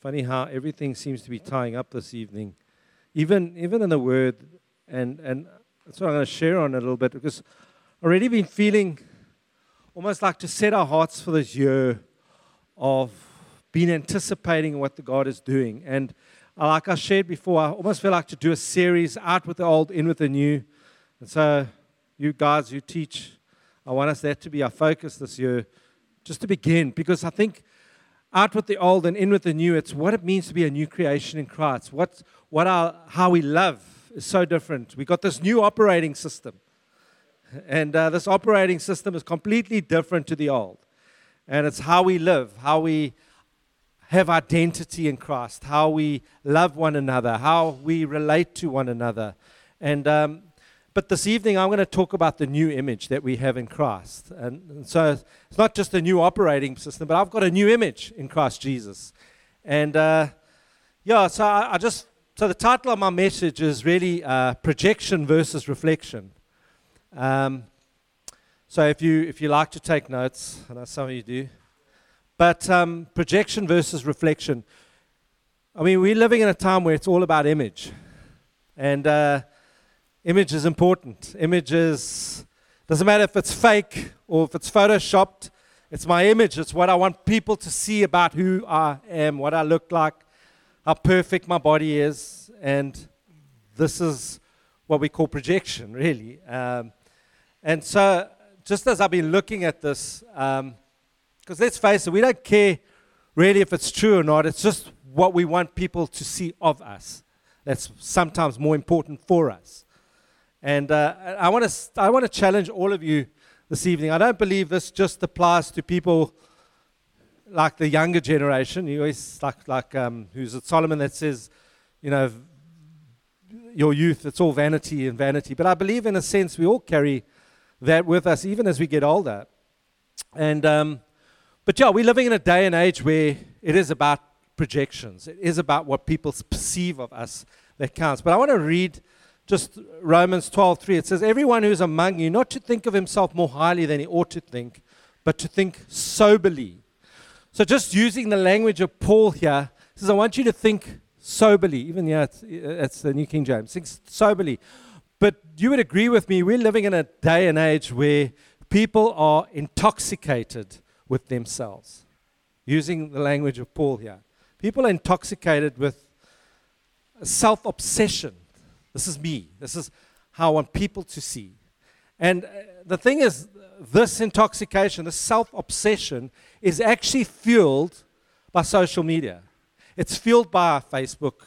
funny how everything seems to be tying up this evening, even even in the Word, and and that's what I'm going to share on a little bit because I've already been feeling almost like to set our hearts for this year of being anticipating what the God is doing. And uh, like I shared before, I almost feel like to do a series out with the old, in with the new. And so, you guys, you teach. I want us that to be our focus this year, just to begin, because I think out with the old and in with the new, it's what it means to be a new creation in Christ. What, what our, how we love is so different. We got this new operating system. And uh, this operating system is completely different to the old. And it's how we live, how we have identity in Christ, how we love one another, how we relate to one another. And um, but this evening, I'm going to talk about the new image that we have in Christ. And, and, so it's not just a new operating system, but I've got a new image in Christ Jesus. And uh, yeah, so I, I, just, so the title of my message is really uh, projection versus reflection. Um, so if you, if you like to take notes, I know some of you do, but um, projection versus reflection. I mean, we're living in a time where it's all about image. And, uh, Image is important. Image is, doesn't matter if it's fake or if it's photoshopped. It's my image. It's what I want people to see about who I am, what I look like, how perfect my body is, and this is what we call projection, really. Um, and so, just as I've been looking at this, because um, let's face it, we don't care really if it's true or not. It's just what we want people to see of us. That's sometimes more important for us. And uh, I want to I want to challenge all of you this evening. I don't believe this just applies to people like the younger generation. You always like like um, who's it Solomon that says, you know, your youth it's all vanity and vanity. But I believe in a sense we all carry that with us even as we get older. And um, but yeah, we're living in a day and age where it is about projections. It is about what people perceive of us that counts. But I want to read just Romans 12:3 it says everyone who is among you not to think of himself more highly than he ought to think but to think soberly. So just using the language of Paul here says I want you to think soberly even yeah it's, it's the New King James think soberly. But you would agree with me we're living in a day and age where people are intoxicated with themselves. Using the language of Paul here. People are intoxicated with self obsession this is me. This is how I want people to see. And uh, the thing is, this intoxication, this self obsession, is actually fueled by social media. It's fueled by Facebook,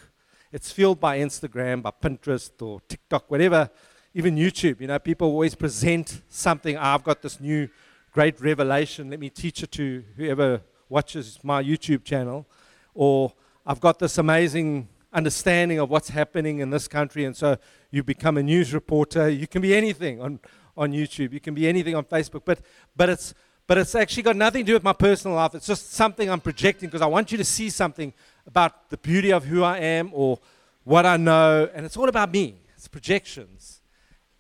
it's fueled by Instagram, by Pinterest or TikTok, whatever, even YouTube. You know, people always present something. Oh, I've got this new great revelation. Let me teach it to whoever watches my YouTube channel. Or I've got this amazing understanding of what's happening in this country. And so you become a news reporter. You can be anything on, on YouTube, you can be anything on Facebook. But, but, it's, but it's actually got nothing to do with my personal life. It's just something I'm projecting because I want you to see something about the beauty of who I am or what I know. And it's all about me, it's projections.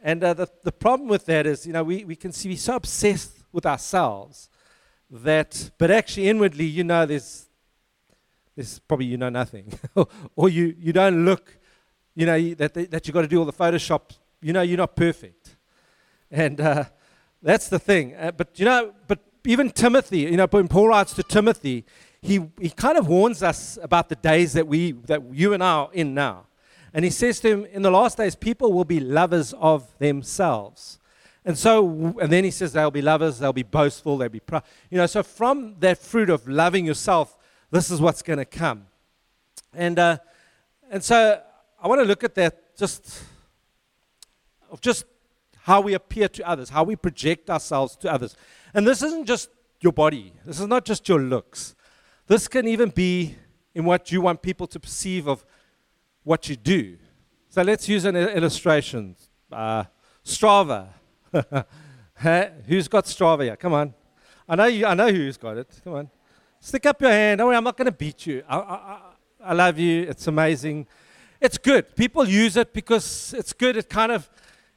And uh, the, the problem with that is, you know, we, we can see we're so obsessed with ourselves that, but actually inwardly, you know, there's, this probably you know nothing. or you, you don't look, you know, that, that you've got to do all the Photoshop. You know, you're not perfect. And uh, that's the thing. Uh, but, you know, but even Timothy, you know, when Paul writes to Timothy, he, he kind of warns us about the days that, we, that you and I are in now. And he says to him, in the last days, people will be lovers of themselves. And so, and then he says they'll be lovers, they'll be boastful, they'll be proud. You know, so from that fruit of loving yourself, this is what's going to come. And, uh, and so I want to look at that just of just how we appear to others, how we project ourselves to others. And this isn't just your body, this is not just your looks. This can even be in what you want people to perceive of what you do. So let's use an illustration. Uh, Strava. who's got Strava here? Come on. I know, you, I know who's got it. Come on. Stick up your hand. Don't worry, I'm not going to beat you. I, I, I love you. It's amazing. It's good. People use it because it's good. It kind of,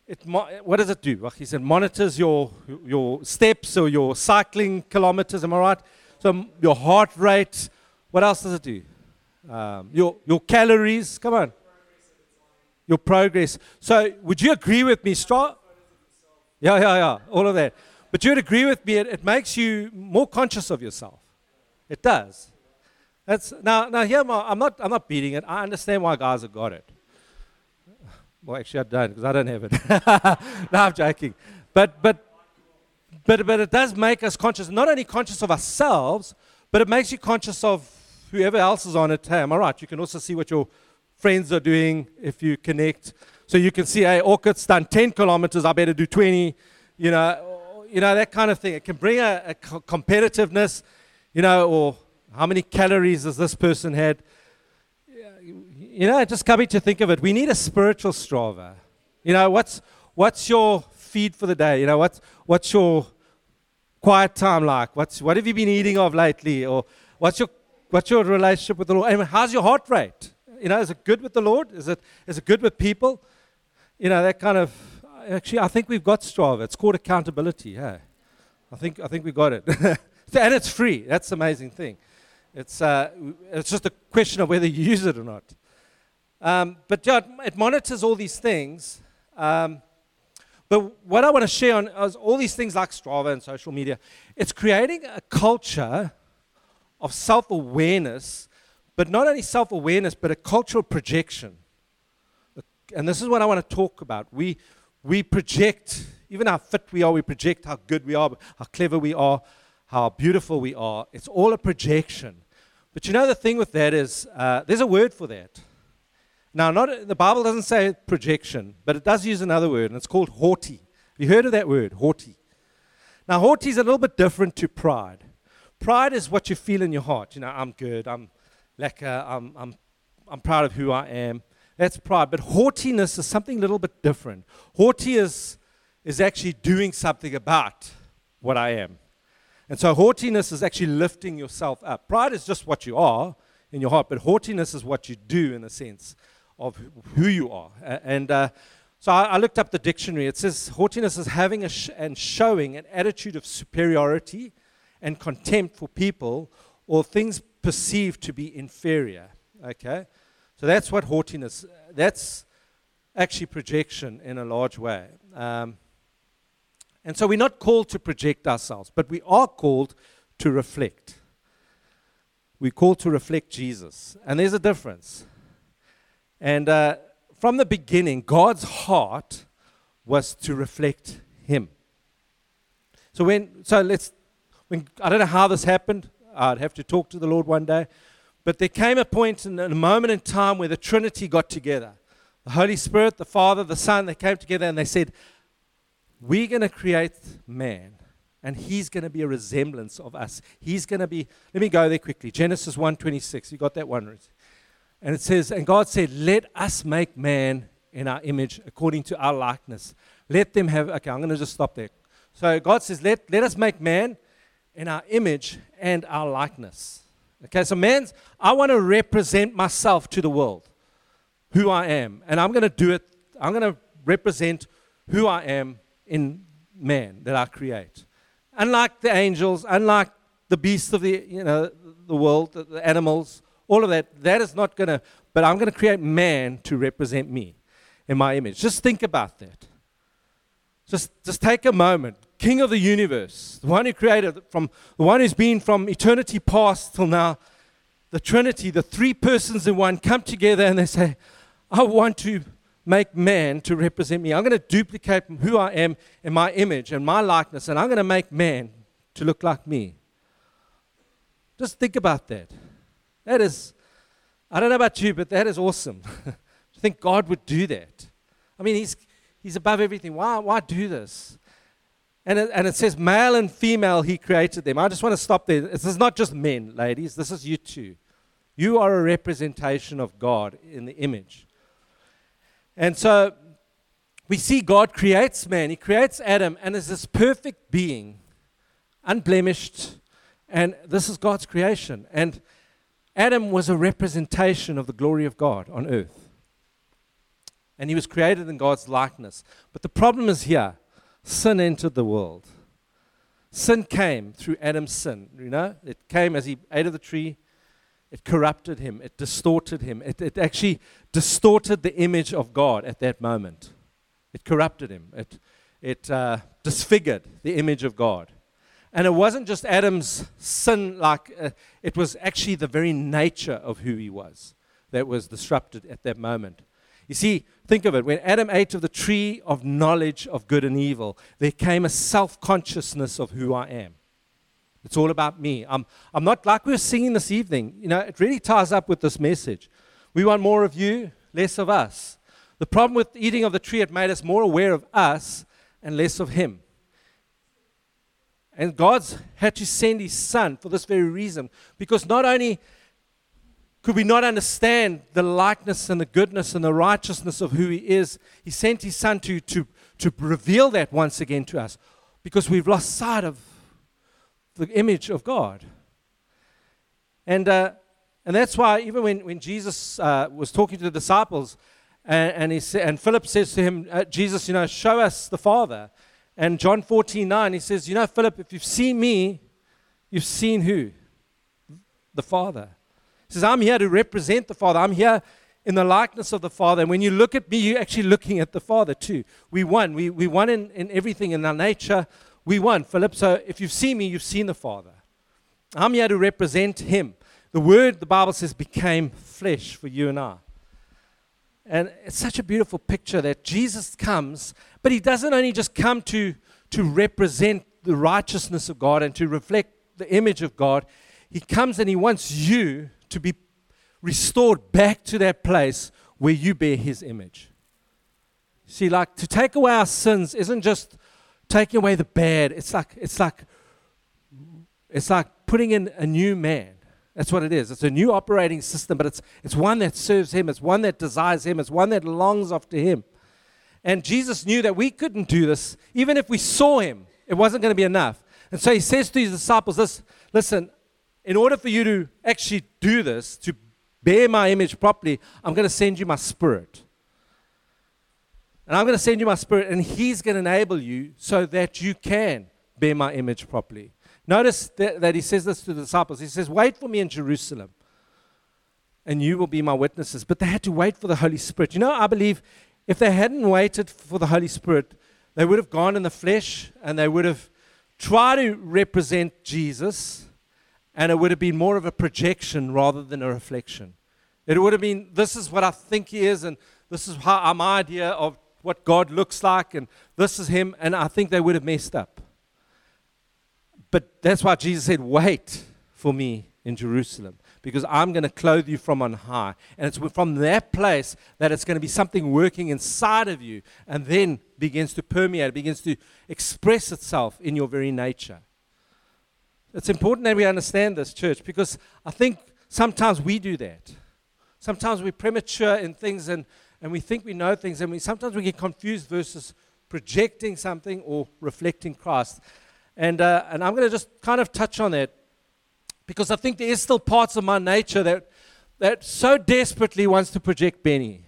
it, what does it do? He said, monitors your, your steps or your cycling kilometers. Am I right? So your heart rate. What else does it do? Um, your, your calories, come on. Your progress. So, would you agree with me, Stra? Yeah, yeah, yeah, all of that. But you'd agree with me, it, it makes you more conscious of yourself. It does. That's, now, now here, I'm not, I'm not beating it. I understand why guys have got it. Well, actually, I don't because I don't have it. no, I'm joking. But, but, but, but it does make us conscious, not only conscious of ourselves, but it makes you conscious of whoever else is on it. Hey, am I right? You can also see what your friends are doing if you connect. So you can see, hey, Orchid's done 10 kilometers, I better do 20. You know, you know that kind of thing. It can bring a, a competitiveness, you know, or how many calories has this person had? You know, just coming to think of it, we need a spiritual Strava. You know, what's, what's your feed for the day? You know, what's, what's your quiet time like? What's, what have you been eating of lately? Or what's your, what's your relationship with the Lord? How's your heart rate? You know, is it good with the Lord? Is it, is it good with people? You know, that kind of, actually, I think we've got Strava. It's called accountability. Yeah. I think, I think we got it. and it's free. That's the amazing thing. It's, uh, it's just a question of whether you use it or not. Um, but yeah, it monitors all these things. Um, but what I want to share on is all these things like Strava and social media. It's creating a culture of self awareness, but not only self awareness, but a cultural projection. And this is what I want to talk about. We, we project, even how fit we are, we project how good we are, how clever we are, how beautiful we are. It's all a projection. But you know, the thing with that is uh, there's a word for that. Now, not, the Bible doesn't say projection, but it does use another word, and it's called haughty. Have you heard of that word, haughty? Now, haughty is a little bit different to pride. Pride is what you feel in your heart. You know, I'm good, I'm lekker, I'm, I'm, I'm proud of who I am. That's pride. But haughtiness is something a little bit different. Haughty is, is actually doing something about what I am. And so haughtiness is actually lifting yourself up. Pride is just what you are in your heart, but haughtiness is what you do in a sense of who you are. And uh, so I, I, looked up the dictionary. It says haughtiness is having sh- and showing an attitude of superiority and contempt for people or things perceived to be inferior. Okay? So that's what haughtiness, that's actually projection in a large way. Um, and so we're not called to project ourselves, but we are called to reflect. We're called to reflect Jesus. And there's a difference. And uh, from the beginning, God's heart was to reflect Him. So when, so let's, when, I don't know how this happened. I'd have to talk to the Lord one day. But there came a and a moment in time where the Trinity got together. The Holy Spirit, the Father, the Son, they came together and they said, we're going to create man, and he's going to be a resemblance of us. He's going to be, let me go there quickly. Genesis 1.26, you got that one? Right. And it says, and God said, let us make man in our image according to our likeness. Let them have, okay, I'm going to just stop there. So God says, let, let us make man in our image and our likeness. Okay, so man's, I want to represent myself to the world, who I am. And I'm going to do it, I'm going to represent who I am in man that I create. Unlike the angels, unlike the beasts of the, you know, the world, the, the animals, all of that, that is not going to, but I'm going to create man to represent me in my image. Just think about that. Just, just take a moment. King of the universe, the one who created, from the one who's been from eternity past till now, the Trinity, the three persons in one, come together and they say, I want to make man to represent me. I'm going to duplicate who I am in my image and my likeness, and I'm going to make man to look like me. Just think about that. That is, I don't know about you, but that is awesome. to think God would do that. I mean, He's, he's above everything. Why, why do this? And it, and it says male and female, He created them. I just want to stop there. This is not just men, ladies, this is you too. You are a representation of God in the image. And so we see God creates man, He creates Adam, and is this perfect being, unblemished. And this is God's creation. And Adam was a representation of the glory of God on earth. And he was created in God's likeness. But the problem is here sin entered the world. Sin came through Adam's sin. You know, it came as he ate of the tree it corrupted him, it distorted him, it, it actually distorted the image of God at that moment. It corrupted him, it, it uh, disfigured the image of God. And it wasn't just Adam's sin, like uh, it was actually the very nature of who he was that was disrupted at that moment. You see, think of it. When Adam ate of the tree of knowledge of good and evil, there came a self consciousness of who I am. It's all about me. I'm, I'm not like we were singing this evening. You know, it really ties up with this message. We want more of you, less of us. The problem with eating of the tree, it made us more aware of us and less of Him. And God's had to send His Son for this very reason. Because not only could we not understand the likeness and the goodness and the righteousness of who He is, He sent His Son to, to, to reveal that once again to us. Because we've lost sight of the image of God. And, uh, and that's why, even when, when Jesus uh, was talking to the disciples, and, and, he sa- and Philip says to him, uh, Jesus, you know, show us the Father. And John 14, 9, he says, You know, Philip, if you've seen me, you've seen who? The Father. He says, I'm here to represent the Father. I'm here in the likeness of the Father. And when you look at me, you're actually looking at the Father too. We won. We, we won in, in everything in our nature we won, Philip. So if you've seen me, you've seen the Father. I'm here to represent him. The word, the Bible says, became flesh for you and I. And it's such a beautiful picture that Jesus comes, but he doesn't only just come to, to represent the righteousness of God and to reflect the image of God. He comes and he wants you to be restored back to that place where you bear his image. See, like to take away our sins isn't just taking away the bad. It's like it's like it's like putting in a new man. That's what it is. It's a new operating system, but it's it's one that serves him, it's one that desires him, it's one that longs after him. And Jesus knew that we couldn't do this. Even if we saw him, it wasn't going to be enough. And so he says to his disciples, this, listen, in order for you to actually do this, to bear my image properly, I'm going to send you my spirit. And I'm going to send you my spirit, and He's going to enable you so that you can bear my image properly. Notice that, that He says this to the disciples. He says, Wait for me in Jerusalem, and you will be my witnesses. But they had to wait for the Holy Spirit. You know, I believe if they hadn't waited for the Holy Spirit, they would have gone in the flesh and they would have tried to represent Jesus, and it would have been more of a projection rather than a reflection. It would have been, this is what I think he is, and this is how my idea of what God looks like, and this is Him, and I think they would have messed up. But that's why Jesus said, Wait for me in Jerusalem, because I'm going to clothe you from on high. And it's from that place that it's going to be something working inside of you, and then begins to permeate, begins to express itself in your very nature. It's important that we understand this, church, because I think sometimes we do that. Sometimes we're premature in things and and we think we know things, and we sometimes we get confused versus projecting something or reflecting Christ. And, uh, and I'm going to just kind of touch on that because I think there is still parts of my nature that, that so desperately wants to project Bennie.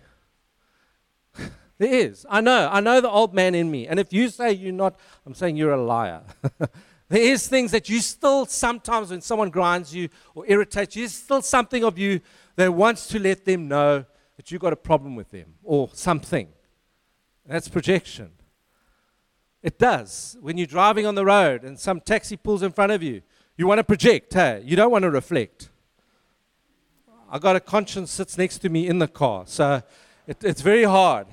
there is. I know. I know the old man in me. And if you say you're not, I'm saying you're a liar. there is things that you still sometimes when someone grinds you or irritates you, there's still something of you that wants to let them know that you've got a problem with them or something. That's projection. It does. When you're driving on the road and some taxi pulls in front of you, you want to project, hey? You don't want to reflect. I got a conscience sits next to me in the car, so it, it's very hard.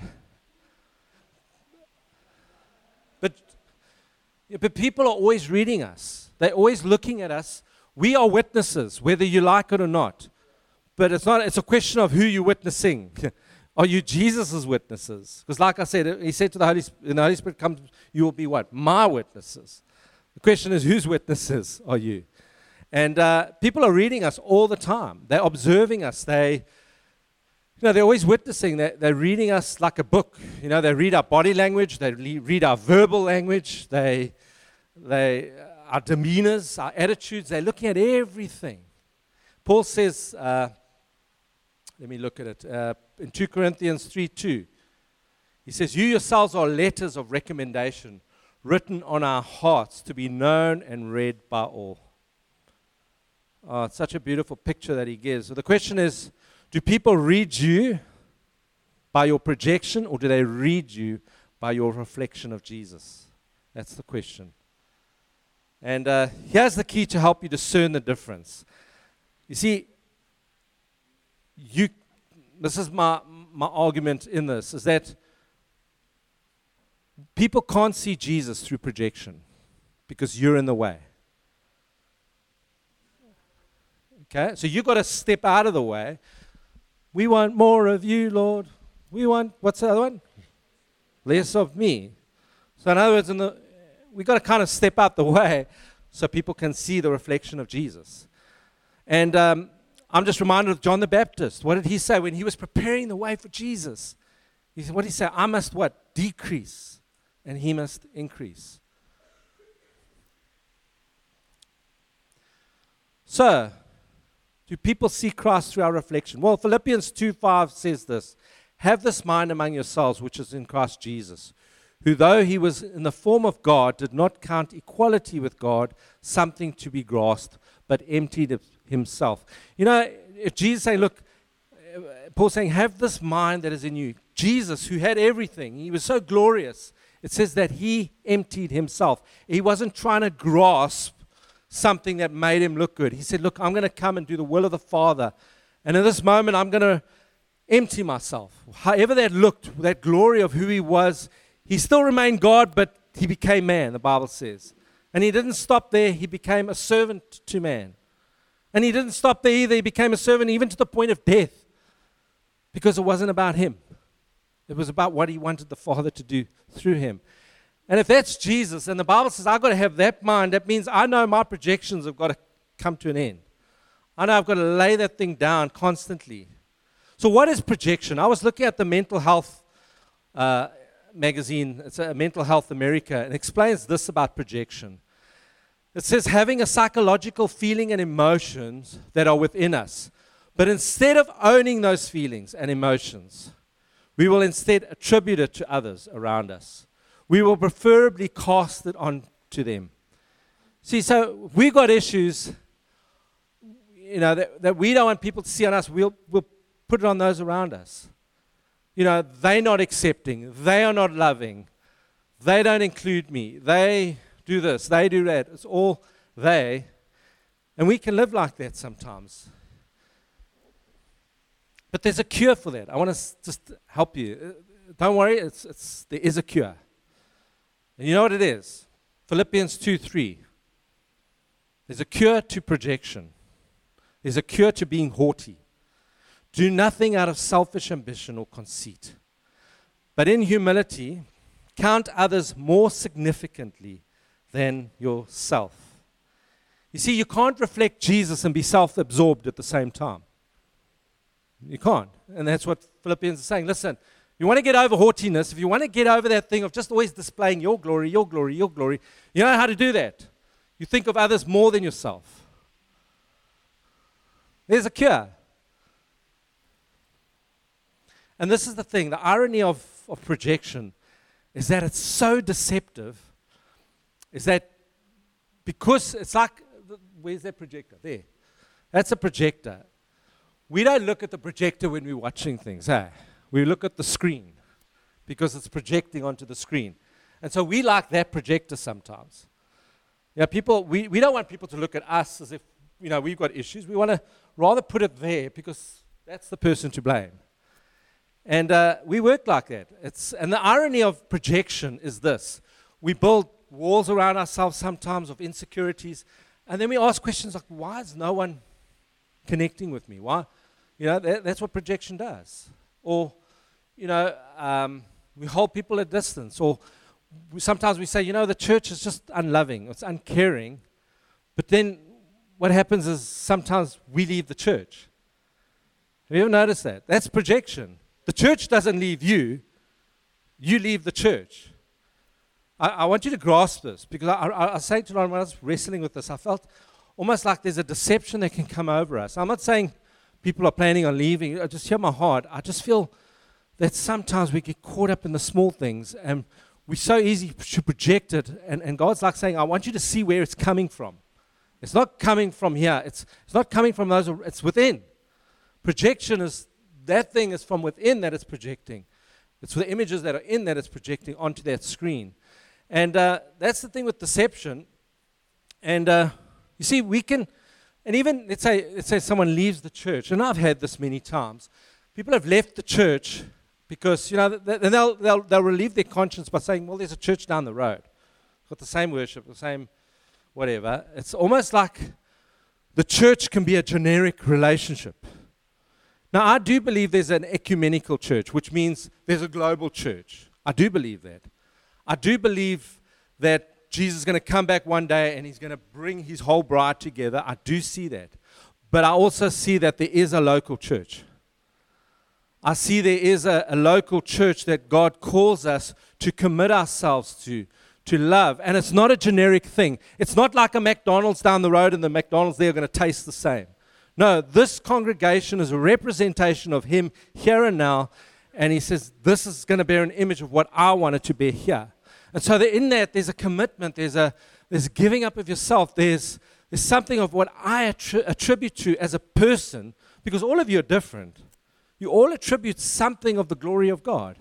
But, but people are always reading us. They're always looking at us. We are witnesses, whether you like it or not. But it's not, it's a question of who you're witnessing. Are you Jesus' witnesses? Because, like I said, he said to the Holy Spirit, when the Holy Spirit comes, you will be what? My witnesses. The question is, whose witnesses are you? And uh, people are reading us all the time. They're observing us. They, you know, they're always witnessing. They're, they're reading us like a book. You know, they read our body language. They read our verbal language. They, they, our demeanors, our attitudes. They're looking at everything. Paul says, uh, let me look at it. Uh, in 2 Corinthians 3 2, he says, You yourselves are letters of recommendation written on our hearts to be known and read by all. Oh, it's such a beautiful picture that he gives. So the question is do people read you by your projection or do they read you by your reflection of Jesus? That's the question. And uh, here's the key to help you discern the difference. You see, you, this is my, my argument in this, is that people can't see Jesus through projection because you're in the way. Okay? So you've got to step out of the way. We want more of you, Lord. We want, what's the other one? Less of me. So, in other words, in the, we've got to kind of step out the way so people can see the reflection of Jesus. And um, I'm just reminded of John the Baptist. What did he say when he was preparing the way for Jesus? He said, What did he say? I must what? Decrease, and he must increase. So, do people see Christ through our reflection? Well, Philippians 2 5 says this Have this mind among yourselves, which is in Christ Jesus, who, though he was in the form of God, did not count equality with God something to be grasped, but emptied himself. You know, if Jesus saying, Look, Paul saying, Have this mind that is in you. Jesus, who had everything, he was so glorious. It says that he emptied himself. He wasn't trying to grasp something that made him look good. He said, Look, I'm going to come and do the will of the Father. And in this moment, I'm going to empty myself. However that looked, that glory of who he was, he still remained God, but he became man, the Bible says. And he didn't stop there, he became a servant to man. And he didn't stop there either, he became a servant even to the point of death because it wasn't about him. It was about what he wanted the Father to do through him. And if that's Jesus, and the Bible says I've got to have that mind, that means I know my projections have got to come to an end. I know I've got to lay that thing down constantly. So, what is projection? I was looking at the Mental Health uh, magazine, it's a Mental Health America, and explains this about projection. It says having a psychological feeling and emotions that are within us. But instead of owning those feelings and emotions, we will instead attribute it to others around us we will preferably cast it on to them. See, so we've got issues, you know, that, that we don't want people to see on us. We'll, we'll put it on those around us. You know, they're not accepting. They are not loving. They don't include me. They do this. They do that. It's all they. And we can live like that sometimes. But there's a cure for that. I want to just help you. Uh, don't worry, it's, it's, there is a cure. And you know what it is? Philippians 2 3. There's a cure to projection, there's a cure to being haughty. Do nothing out of selfish ambition or conceit, but in humility, count others more significantly than yourself. You see, you can't reflect Jesus and be self absorbed at the same time. You can't. And that's what Philippians is saying. Listen, you want to get over haughtiness, if you want to get over that thing of just always displaying your glory, your glory, your glory, you know how to do that. You think of others more than yourself. There's a cure. And this is the thing the irony of, of projection is that it's so deceptive, is that because it's like, where's that projector? There. That's a projector. We don't look at the projector when we're watching things, hey? we look at the screen because it's projecting onto the screen. And so we like that projector sometimes. Yeah, people, we, we don't want people to look at us as if, you know, we've got issues. We want to rather put it there because that's the person to blame. And uh, we work like that. It's, and the irony of projection is this we build walls around ourselves sometimes of insecurities, and then we ask questions like, why is no one connecting with me? Why? You know, that, that's what projection does. Or you know, um, we hold people at distance, or we, sometimes we say, you know, the church is just unloving, it's uncaring. But then what happens is sometimes we leave the church. Have you ever noticed that? That's projection. The church doesn't leave you, you leave the church. I, I want you to grasp this because I, I, I say to Lauren when I was wrestling with this, I felt almost like there's a deception that can come over us. I'm not saying people are planning on leaving. I just hear my heart. I just feel that sometimes we get caught up in the small things and we're so easy to project it. And, and God's like saying, I want you to see where it's coming from. It's not coming from here. It's, it's not coming from those, it's within. Projection is, that thing is from within that it's projecting. It's the images that are in that it's projecting onto that screen. And uh, that's the thing with deception. And uh, you see, we can, and even let's say, let's say someone leaves the church, and I've had this many times. People have left the church because, you know, th- they'll, they'll, they'll relieve their conscience by saying, well, there's a church down the road. It's got the same worship, the same whatever. It's almost like the church can be a generic relationship. Now, I do believe there's an ecumenical church, which means there's a global church. I do believe that. I do believe that Jesus is going to come back one day and he's going to bring his whole bride together. I do see that. But I also see that there is a local church. I see there is a, a local church that God calls us to commit ourselves to, to love. And it's not a generic thing. It's not like a McDonald's down the road and the McDonald's there are going to taste the same. No, this congregation is a representation of Him here and now. And He says, This is going to bear an image of what I wanted to bear here. And so in that, there's a commitment, there's a there's giving up of yourself, there's, there's something of what I attri- attribute to as a person, because all of you are different. You all attribute something of the glory of God.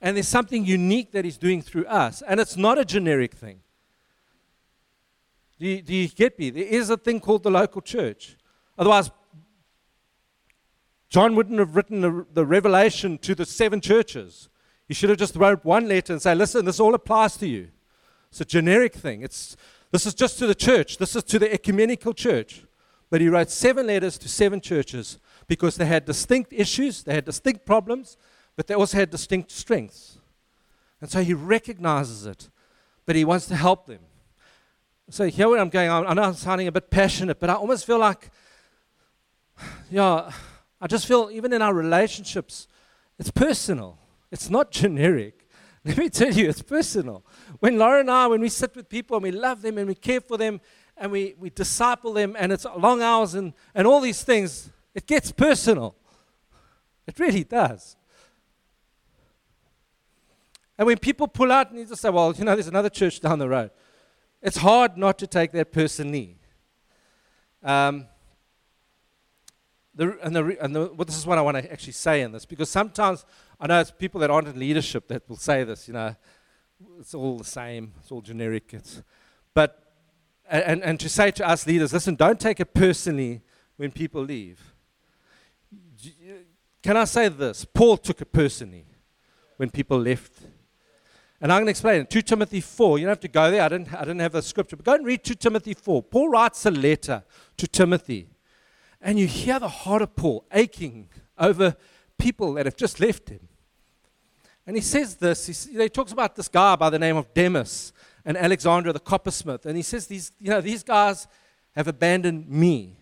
And there's something unique that He's doing through us. And it's not a generic thing. Do you, do you get me? There is a thing called the local church. Otherwise, John wouldn't have written the, the revelation to the seven churches. He should have just wrote one letter and say, listen, this all applies to you. It's a generic thing. It's, this is just to the church. This is to the ecumenical church. But he wrote seven letters to seven churches because they had distinct issues, they had distinct problems, but they also had distinct strengths. And so he recognizes it, but he wants to help them. So here where I'm going, I know I'm sounding a bit passionate, but I almost feel like, yeah, I just feel even in our relationships, it's personal. It's not generic. Let me tell you, it's personal. When Laura and I, when we sit with people and we love them and we care for them and we, we disciple them and it's long hours and, and all these things, it gets personal. It really does. And when people pull out and you just say, well, you know, there's another church down the road, it's hard not to take that personally. Um, the, and the, and the, well, this is what I want to actually say in this, because sometimes I know it's people that aren't in leadership that will say this, you know, it's all the same, it's all generic. It's, but, and, and to say to us leaders, listen, don't take it personally when people leave. Can I say this? Paul took it personally when people left and I'm going to explain it. 2 Timothy 4. You don't have to go there. I didn't, I didn't have the scripture. But go and read 2 Timothy 4. Paul writes a letter to Timothy. And you hear the heart of Paul aching over people that have just left him. And he says this. He, talks about this guy by the name of Demas and Alexander the coppersmith. And he says, these, you know, these guys have abandoned me.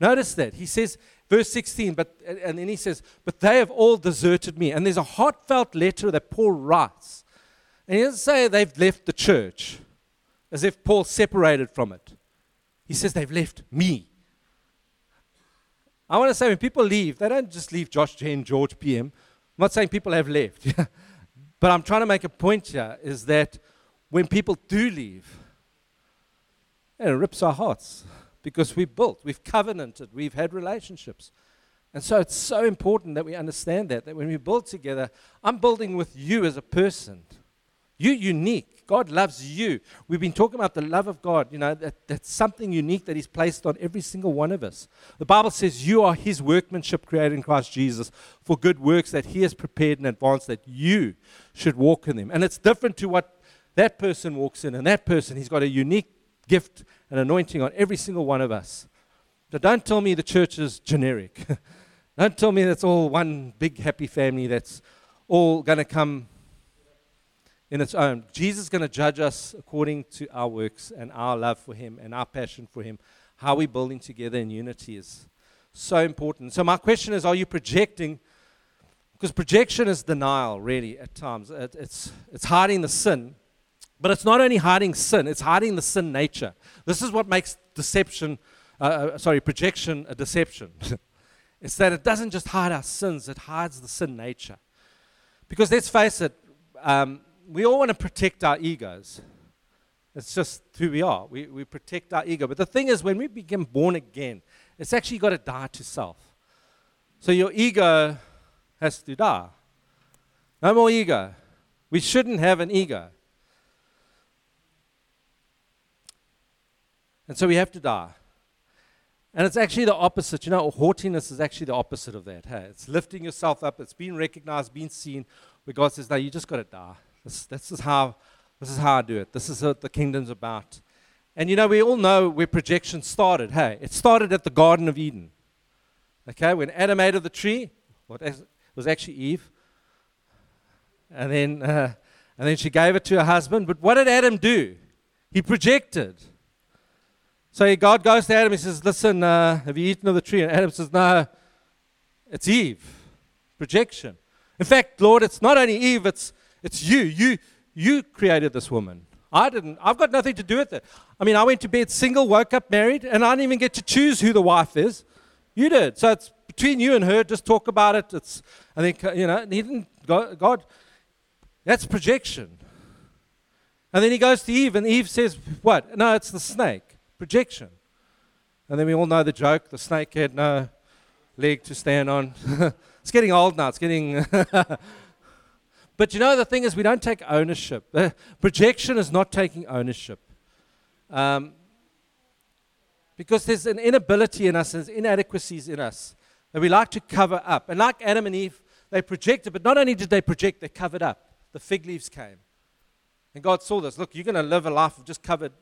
Notice that. He says, verse 16, but, and then he says, but they have all deserted me. And there's a heartfelt letter that Paul writes and he doesn't say they've left the church as if Paul separated from it. He says they've left me. I want to say when people leave, they don't just leave Josh, Gen, George, PM. I'm not saying people have left. but I'm trying to make a point here is that when people do leave, it rips our hearts because we've built, we've covenanted, we've had relationships. And so it's so important that we understand that, that when we build together, I'm building with you as a person. You're unique. God loves you. We've been talking about the love of God, you know, that, that's something unique that He's placed on every single one of us. The Bible says you are His workmanship created in Christ Jesus for good works that He has prepared in advance that you should walk in them. And it's different to what that person walks in. And that person, He's got a unique gift and anointing on every single one of us. So don't tell me the church is generic. don't tell me that's all one big happy family that's all going to come in its own. Jesus is going to judge us according to our works and our love for Him and our passion for Him. How we're building together in unity is so important. So, my question is are you projecting? Because projection is denial, really, at times. It, it's, it's hiding the sin. But it's not only hiding sin, it's hiding the sin nature. This is what makes deception, uh, uh sorry, projection a deception. it's that it doesn't just hide our sins, it hides the sin nature. Because let's face it, um, we all want to protect our egos. It's just who we are. We, we protect our ego. But the thing is, when we become born again, it's actually got to die to self. So your ego has to die. No more ego. We shouldn't have an ego. And so we have to die. And it's actually the opposite. You know, haughtiness is actually the opposite of that. Hey, it's lifting yourself up. It's being recognized, being seen. Where God says, "No, you just got to die." This, this is how this is how I do it. This is what the kingdom's about. And you know, we all know where projection started. Hey, it started at the Garden of Eden. Okay, when Adam ate of the tree, what was actually Eve, and then uh, and then she gave it to her husband. But what did Adam do? He projected. So God goes to Adam. He says, "Listen, uh, have you eaten of the tree?" And Adam says, "No, it's Eve." Projection. In fact, Lord, it's not only Eve. It's it's you. You you created this woman. I didn't. I've got nothing to do with it. I mean, I went to bed single, woke up married, and I didn't even get to choose who the wife is. You did. So it's between you and her. Just talk about it. It's. I think you know. He didn't. God. God that's projection. And then he goes to Eve, and Eve says, What? No, it's the snake. Projection. And then we all know the joke the snake had no leg to stand on. it's getting old now. It's getting. but you know, the thing is, we don't take ownership. Projection is not taking ownership. Um, because there's an inability in us, there's inadequacies in us that we like to cover up. And like Adam and Eve, they projected, but not only did they project, they covered up the fig leaves came. And God saw this. Look, you're going to live a life of just covered.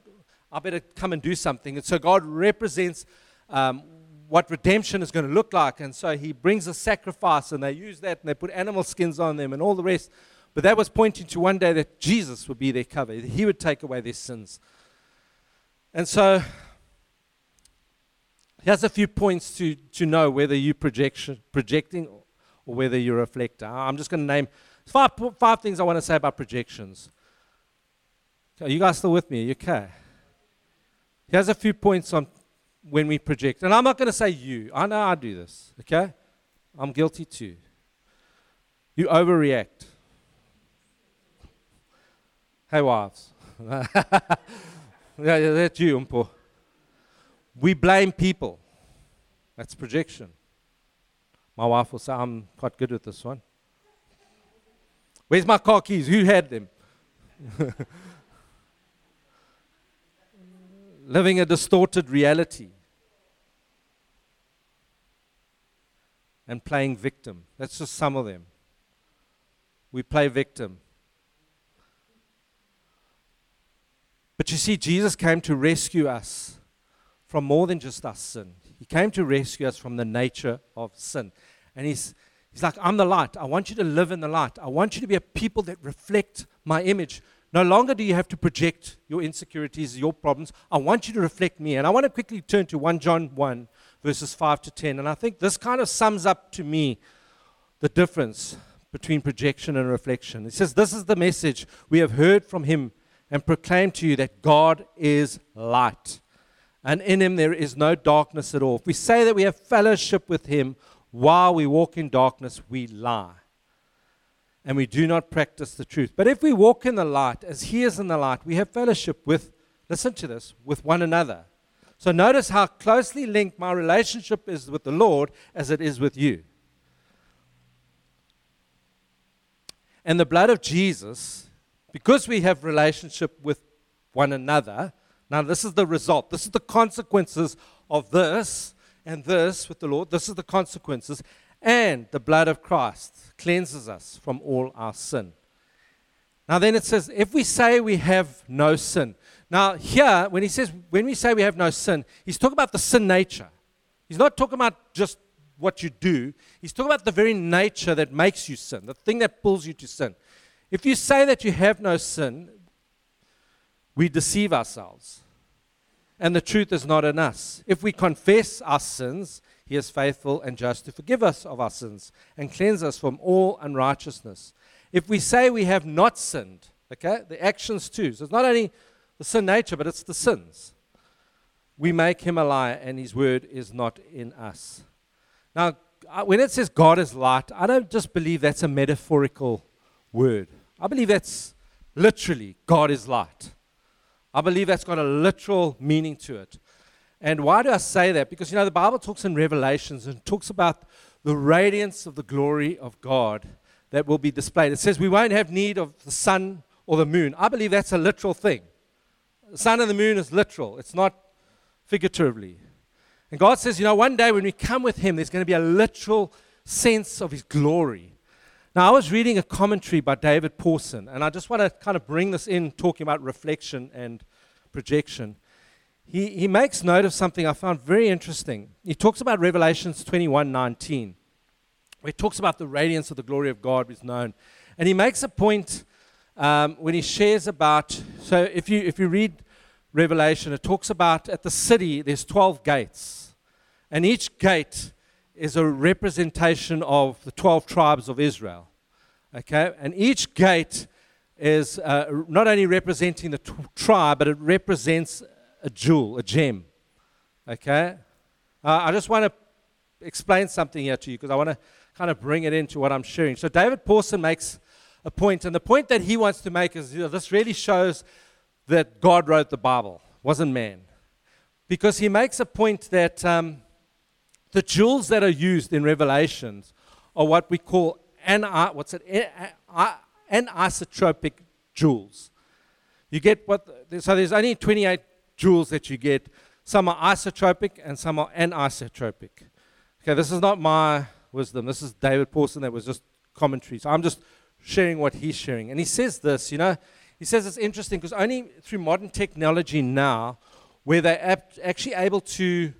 I better come and do something. And so God represents um, what redemption is going to look like. And so He brings a sacrifice, and they use that, and they put animal skins on them, and all the rest. But that was pointing to one day that Jesus would be their cover. He would take away their sins. And so here's a few points to, to know whether you're projection, projecting or whether you're a reflector. I'm just going to name Five, five things I want to say about projections. Are you guys still with me? Are you okay? Here's a few points on when we project. And I'm not going to say you. I know I do this, okay? I'm guilty too. You overreact. Hey, wives. yeah, yeah, that's you, Umpo. We blame people. That's projection. My wife will say, I'm quite good with this one. Where's my car keys? Who had them? Living a distorted reality and playing victim. That's just some of them. We play victim. But you see, Jesus came to rescue us from more than just our sin. He came to rescue us from the nature of sin. And he's He's like, I'm the light. I want you to live in the light. I want you to be a people that reflect my image. No longer do you have to project your insecurities, your problems. I want you to reflect me. And I want to quickly turn to 1 John 1, verses 5 to 10. And I think this kind of sums up to me the difference between projection and reflection. It says, This is the message we have heard from him and proclaimed to you that God is light. And in him there is no darkness at all. If we say that we have fellowship with him, while we walk in darkness, we lie. And we do not practice the truth. But if we walk in the light, as He is in the light, we have fellowship with, listen to this, with one another. So notice how closely linked my relationship is with the Lord as it is with you. And the blood of Jesus, because we have relationship with one another, now this is the result, this is the consequences of this and this with the Lord. This is the consequences. And the blood of Christ cleanses us from all our sin. Now, then it says, if we say we have no sin. Now, here, when he says, when we say we have no sin, he's talking about the sin nature. He's not talking about just what you do, he's talking about the very nature that makes you sin, the thing that pulls you to sin. If you say that you have no sin, we deceive ourselves and the truth is not in us. If we confess our sins, he is faithful and just to forgive us of our sins and cleanse us from all unrighteousness. If we say we have not sinned, okay, the actions too. So it's not only the sin nature, but it's the sins. We make him a liar and his word is not in us. Now, when it says God is light, I don't just believe that's a metaphorical word. I believe that's literally God is light. I believe that's got a literal meaning to it. And why do I say that? Because, you know, the Bible talks in Revelations and talks about the radiance of the glory of God that will be displayed. It says we won't have need of the sun or the moon. I believe that's a literal thing. The sun and the moon is literal, it's not figuratively. And God says, you know, one day when we come with Him, there's going to be a literal sense of His glory. Now, I was reading a commentary by David Pawson, and I just want to kind of bring this in, talking about reflection and projection. He, he makes note of something I found very interesting. He talks about Revelations 21 19, where he talks about the radiance of the glory of God is known. And he makes a point um, when he shares about, so if you, if you read Revelation, it talks about at the city, there's 12 gates. And each gate is a representation of the 12 tribes of Israel. Okay? And each gate is uh, not only representing the t- tribe, but it represents a jewel, a gem. Okay? Uh, I just want to explain something here to you because I want to kind of bring it into what I'm sharing. So, David Pawson makes a point, and the point that he wants to make is you know, this really shows that God wrote the Bible, wasn't man. Because he makes a point that um, the jewels that are used in Revelations are what we call an, what's it, anisotropic jewels. You get what, so there's only 28 jewels that you get. Some are isotropic and some are anisotropic. Okay, this is not my wisdom. This is David Pawson that was just commentary. So I'm just sharing what he's sharing. And he says this, you know, he says it's interesting because only through modern technology now, where they're actually able to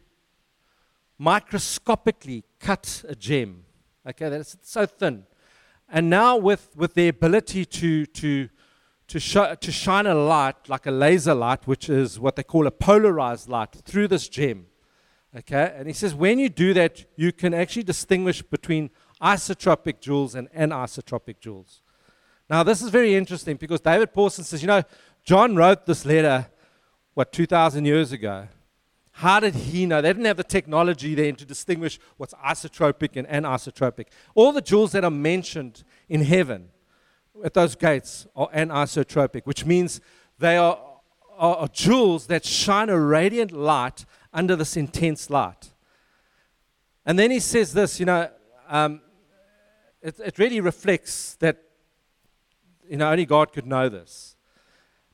microscopically cut a gem, okay, that's so thin. And now with, with the ability to, to, to, sh- to shine a light, like a laser light, which is what they call a polarized light, through this gem, okay, and he says when you do that, you can actually distinguish between isotropic jewels and anisotropic jewels. Now, this is very interesting because David Pawson says, you know, John wrote this letter, what, 2,000 years ago. How did he know? They didn't have the technology then to distinguish what's isotropic and anisotropic. All the jewels that are mentioned in heaven at those gates are anisotropic, which means they are, are, are jewels that shine a radiant light under this intense light. And then he says this, you know, um, it, it really reflects that you know, only God could know this.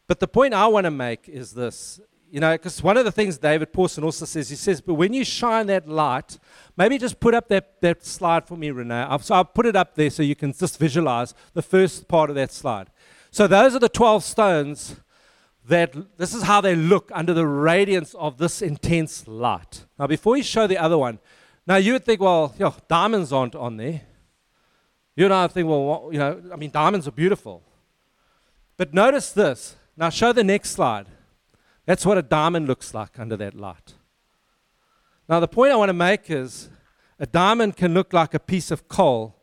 But the point I want to make is this. You know, because one of the things David Pawson also says, he says, but when you shine that light, maybe just put up that, that slide for me, Renee. So I'll put it up there so you can just visualize the first part of that slide. So those are the 12 stones that this is how they look under the radiance of this intense light. Now, before you show the other one, now you would think, well, diamonds aren't on there. You and I think, well, you know, I mean, diamonds are beautiful. But notice this. Now, show the next slide. That's what a diamond looks like under that light. Now, the point I want to make is a diamond can look like a piece of coal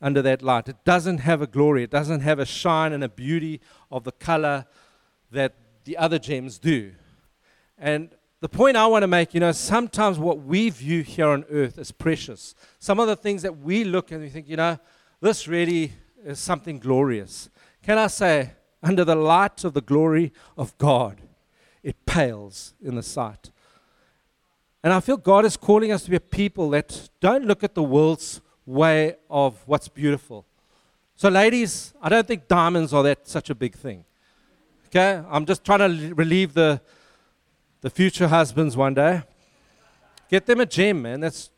under that light. It doesn't have a glory, it doesn't have a shine and a beauty of the color that the other gems do. And the point I want to make, you know, sometimes what we view here on earth is precious. Some of the things that we look and we think, you know, this really is something glorious. Can I say, under the light of the glory of God, it pales in the sight. And I feel God is calling us to be a people that don't look at the world's way of what's beautiful. So, ladies, I don't think diamonds are that such a big thing. Okay? I'm just trying to relieve the, the future husbands one day. Get them a gem, man. That's,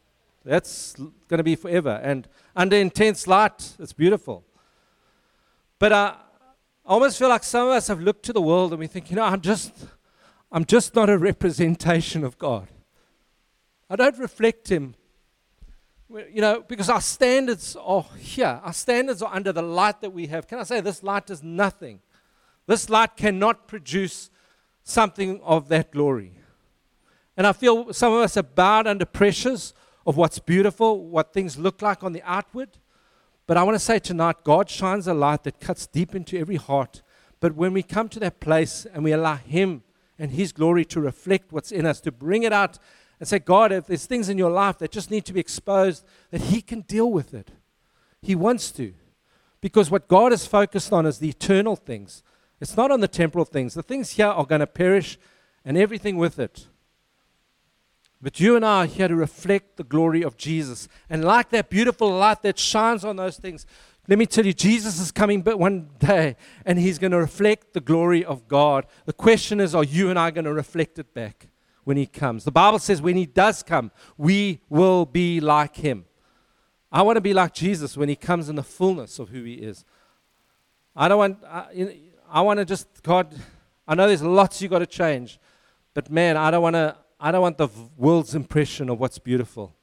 that's going to be forever. And under intense light, it's beautiful. But uh, I almost feel like some of us have looked to the world and we think, you know, I'm just, I'm just not a representation of God. I don't reflect Him. You know, because our standards are here. Our standards are under the light that we have. Can I say this light is nothing? This light cannot produce something of that glory. And I feel some of us are bowed under pressures of what's beautiful, what things look like on the outward. But I want to say tonight, God shines a light that cuts deep into every heart. But when we come to that place and we allow Him and His glory to reflect what's in us, to bring it out and say, God, if there's things in your life that just need to be exposed, that He can deal with it. He wants to. Because what God is focused on is the eternal things. It's not on the temporal things. The things here are going to perish and everything with it. But you and I are here to reflect the glory of Jesus. And like that beautiful light that shines on those things, let me tell you, Jesus is coming but one day and he's going to reflect the glory of God. The question is, are you and I going to reflect it back when he comes? The Bible says when he does come, we will be like him. I want to be like Jesus when he comes in the fullness of who he is. I don't want, I, I want to just, God, I know there's lots you got to change, but man, I don't want to, I don't want the world's impression of what's beautiful.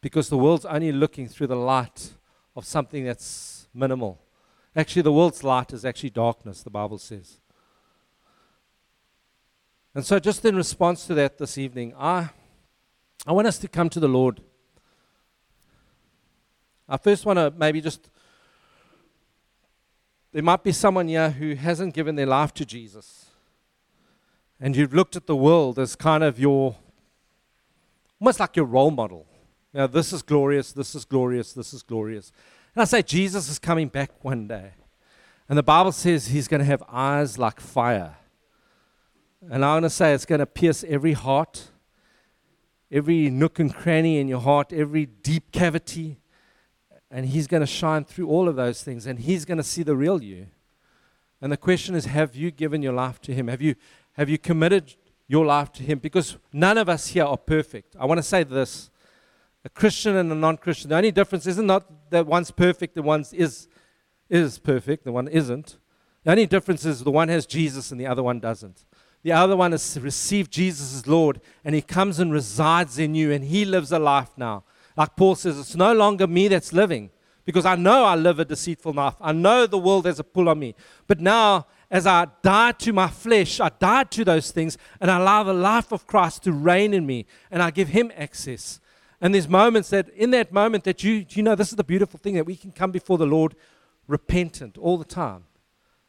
Because the world's only looking through the light of something that's minimal. Actually, the world's light is actually darkness, the Bible says. And so, just in response to that this evening, I, I want us to come to the Lord. I first want to maybe just. There might be someone here who hasn't given their life to Jesus and you've looked at the world as kind of your, almost like your role model. Know, this is glorious, this is glorious, this is glorious. And I say, Jesus is coming back one day. And the Bible says he's going to have eyes like fire. And I'm going to say it's going to pierce every heart, every nook and cranny in your heart, every deep cavity. And he's going to shine through all of those things. And he's going to see the real you. And the question is have you given your life to him? Have you, have you committed your life to Him? Because none of us here are perfect. I want to say this a Christian and a non Christian, the only difference isn't not that one's perfect and one is, is perfect, the one isn't. The only difference is the one has Jesus and the other one doesn't. The other one has received Jesus as Lord, and He comes and resides in you, and He lives a life now. Like Paul says, it's no longer me that's living, because I know I live a deceitful life. I know the world has a pull on me. But now as I die to my flesh, I die to those things, and I allow the life of Christ to reign in me, and I give Him access. And there's moments that, in that moment, that you, you know, this is the beautiful thing that we can come before the Lord repentant all the time.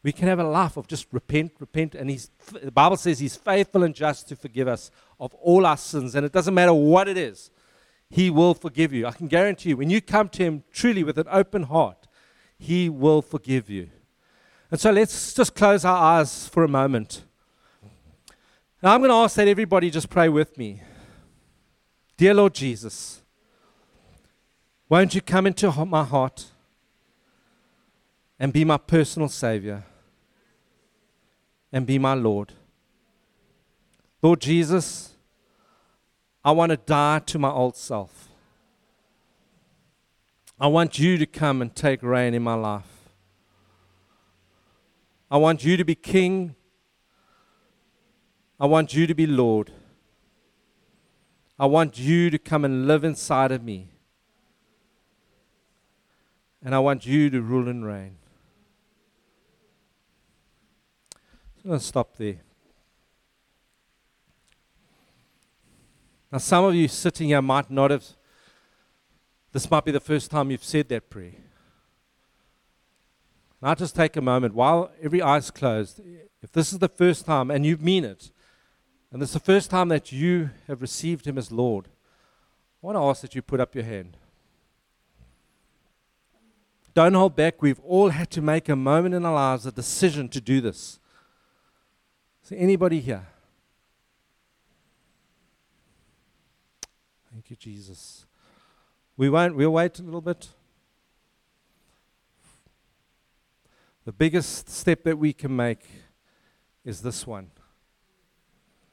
We can have a life of just repent, repent, and he's, the Bible says He's faithful and just to forgive us of all our sins, and it doesn't matter what it is, He will forgive you. I can guarantee you, when you come to Him truly with an open heart, He will forgive you. And so let's just close our eyes for a moment. Now I'm going to ask that everybody just pray with me. Dear Lord Jesus, won't you come into my heart and be my personal Savior and be my Lord? Lord Jesus, I want to die to my old self. I want you to come and take reign in my life. I want you to be king. I want you to be Lord. I want you to come and live inside of me. And I want you to rule and reign. I'm going to stop there. Now, some of you sitting here might not have, this might be the first time you've said that prayer. Now, just take a moment while every eye's closed. If this is the first time and you mean it, and this is the first time that you have received Him as Lord, I want to ask that you put up your hand. Don't hold back. We've all had to make a moment in our lives, a decision to do this. Is there anybody here? Thank you, Jesus. We won't, we'll wait a little bit. The biggest step that we can make is this one.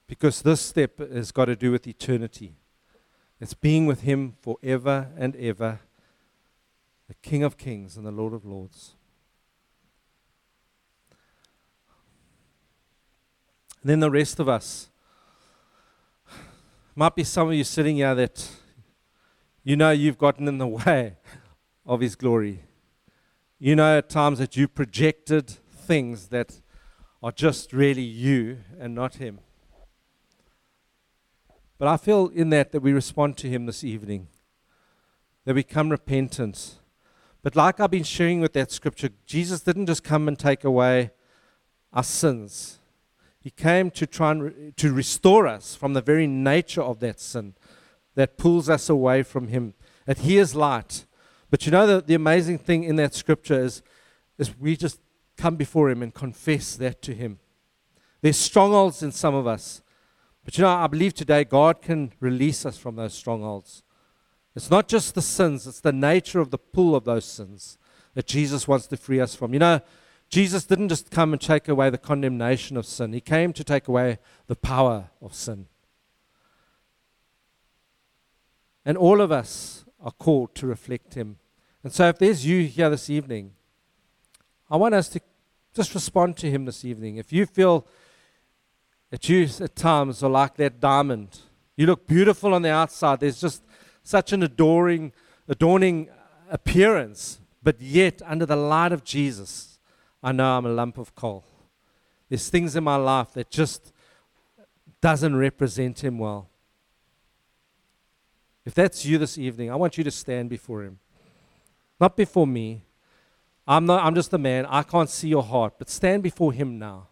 Because this step has got to do with eternity. It's being with Him forever and ever, the King of Kings and the Lord of Lords. And then the rest of us. Might be some of you sitting here that you know you've gotten in the way of His glory. You know, at times that you projected things that are just really you and not Him. But I feel in that that we respond to Him this evening, that we come repentant. But like I've been sharing with that scripture, Jesus didn't just come and take away our sins. He came to try and re- to restore us from the very nature of that sin that pulls us away from Him. That He is light, but you know, the, the amazing thing in that scripture is, is we just come before Him and confess that to Him. There's strongholds in some of us. But you know, I believe today God can release us from those strongholds. It's not just the sins, it's the nature of the pull of those sins that Jesus wants to free us from. You know, Jesus didn't just come and take away the condemnation of sin, He came to take away the power of sin. And all of us are called to reflect Him. And so, if there's you here this evening, I want us to just respond to Him this evening. If you feel that you at times are like that diamond, you look beautiful on the outside, there's just such an adoring, adorning appearance, but yet under the light of Jesus, I know I'm a lump of coal. There's things in my life that just doesn't represent Him well. If that's you this evening, I want you to stand before Him. Not before me. I'm, not, I'm just a man. I can't see your heart, but stand before Him now.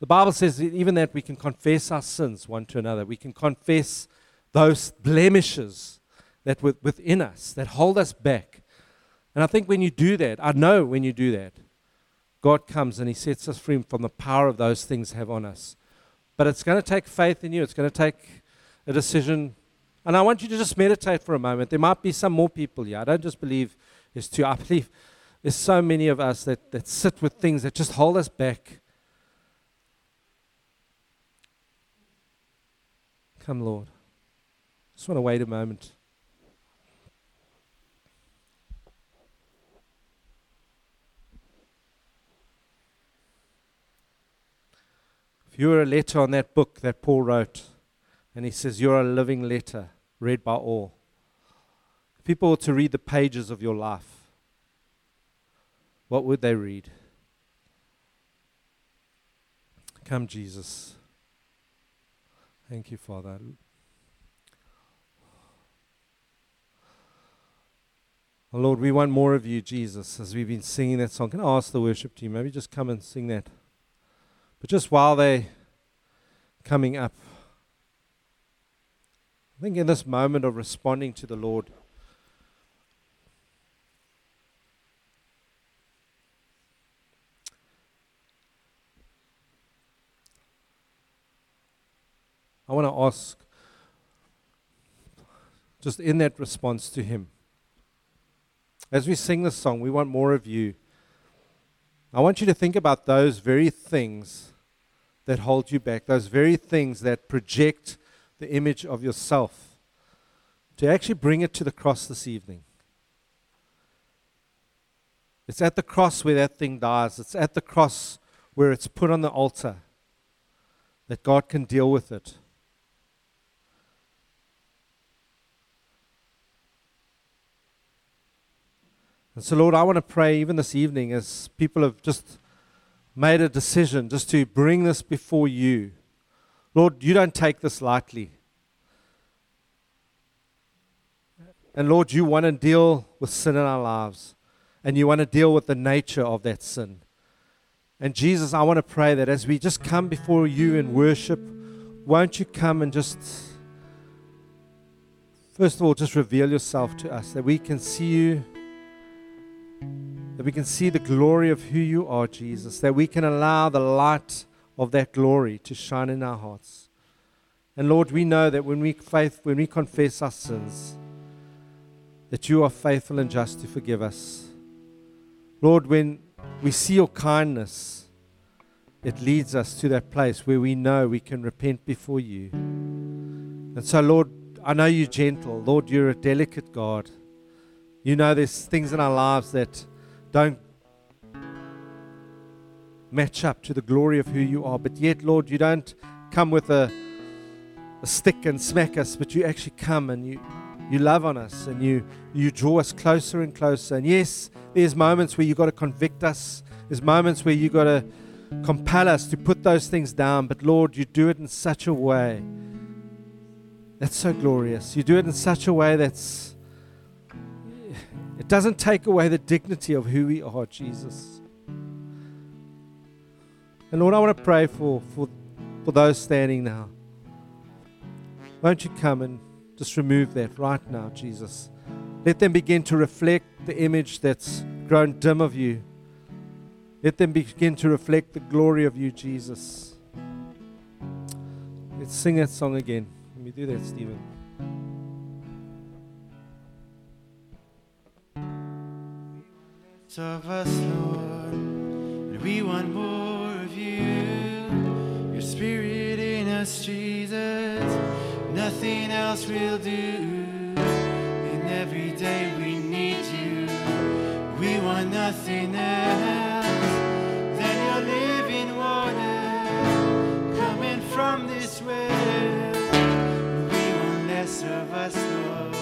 The Bible says that even that we can confess our sins one to another. We can confess those blemishes that were within us that hold us back. And I think when you do that, I know when you do that, God comes and He sets us free from the power of those things have on us. But it's going to take faith in you. It's going to take a decision and I want you to just meditate for a moment. There might be some more people here. I don't just believe it's two. I believe there's so many of us that, that sit with things that just hold us back. Come, Lord. Just want to wait a moment. If you were a letter on that book that Paul wrote, and he says, You're a living letter read by all. People were to read the pages of your life, what would they read? Come, Jesus. Thank you, Father. Oh, Lord, we want more of you, Jesus, as we've been singing that song. Can I ask the worship team, maybe just come and sing that? But just while they're coming up, think in this moment of responding to the Lord, I want to ask, just in that response to Him, as we sing this song, we want more of you. I want you to think about those very things that hold you back, those very things that project the image of yourself, to actually bring it to the cross this evening. It's at the cross where that thing dies. It's at the cross where it's put on the altar that God can deal with it. And so, Lord, I want to pray even this evening as people have just made a decision just to bring this before you. Lord, you don't take this lightly. And Lord, you want to deal with sin in our lives, and you want to deal with the nature of that sin. And Jesus, I want to pray that as we just come before you in worship, won't you come and just, first of all, just reveal yourself to us, that we can see you, that we can see the glory of who you are, Jesus, that we can allow the light of that glory to shine in our hearts. And Lord, we know that when we faith, when we confess our sins, that you are faithful and just to forgive us. Lord, when we see your kindness, it leads us to that place where we know we can repent before you. And so, Lord, I know you're gentle. Lord, you're a delicate God. You know there's things in our lives that don't match up to the glory of who you are. But yet, Lord, you don't come with a, a stick and smack us, but you actually come and you, you love on us and you, you draw us closer and closer. And yes, there's moments where you've got to convict us, there's moments where you've got to compel us to put those things down. But Lord, you do it in such a way that's so glorious. You do it in such a way that's, it doesn't take away the dignity of who we are, Jesus. And Lord, I want to pray for, for, for those standing now. Won't you come and just remove that right now, Jesus? Let them begin to reflect the image that's grown dim of you. Let them begin to reflect the glory of you, Jesus. Let's sing that song again. Let me do that, Stephen. of us, Lord, we want more you. Your spirit in us, Jesus, nothing else will do. And every day we need you, we want nothing else than your living water coming from this well. We want less of us, Lord,